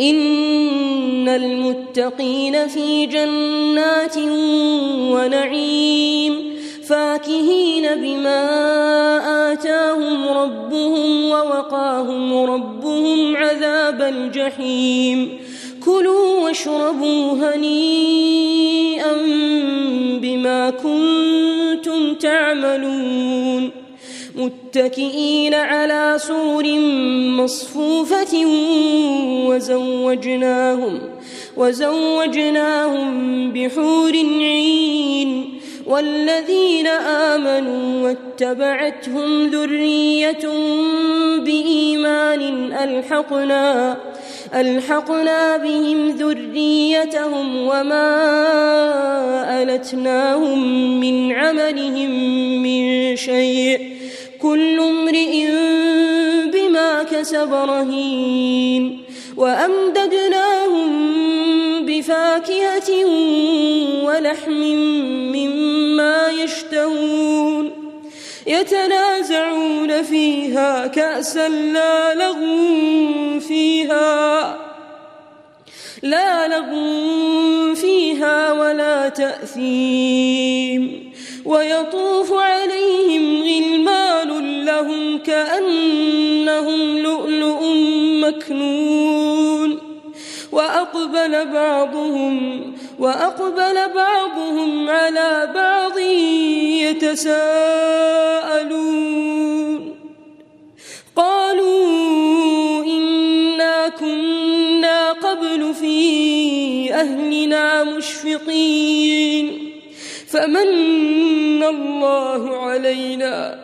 إن المتقين في جنات ونعيم فاكهين بما آتاهم ربهم ووقاهم ربهم عذاب الجحيم كلوا واشربوا هنيئا بما كنتم تعملون متكئين على سور مصفوفة وزوجناهم وزوجناهم بحور عين. والذين آمنوا واتبعتهم ذرية بإيمان ألحقنا ألحقنا بهم ذريتهم وما ألتناهم من عملهم من شيء. كل امرئ بما كسب رهين وأمددناهم بفاكهة ولحم مما يشتهون يتنازعون فيها كأسا لا لغو فيها لا لغو فيها ولا تأثيم ويطوف عليهم مكنون. وأقبل بعضهم وأقبل بعضهم على بعض يتساءلون. قالوا إنا كنا قبل في أهلنا مشفقين. فمن الله علينا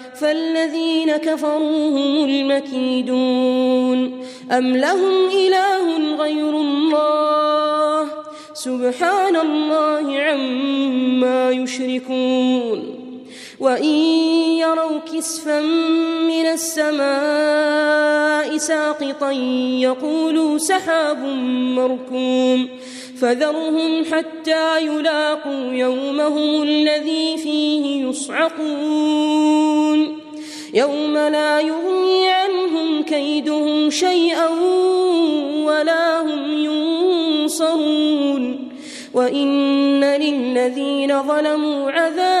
فالذين كفروا هم المكيدون. أم لهم إله غير الله؟ سبحان الله عما يشركون. وإن يروا كسفا من السماء ساقطا يقولوا سحاب مركوم فذرهم حتى يلاقوا يومهم الذي فيه يصعقون يوم لا يغني عنهم كيدهم شيئا ولا هم ينصرون وإن للذين ظلموا عذابا دون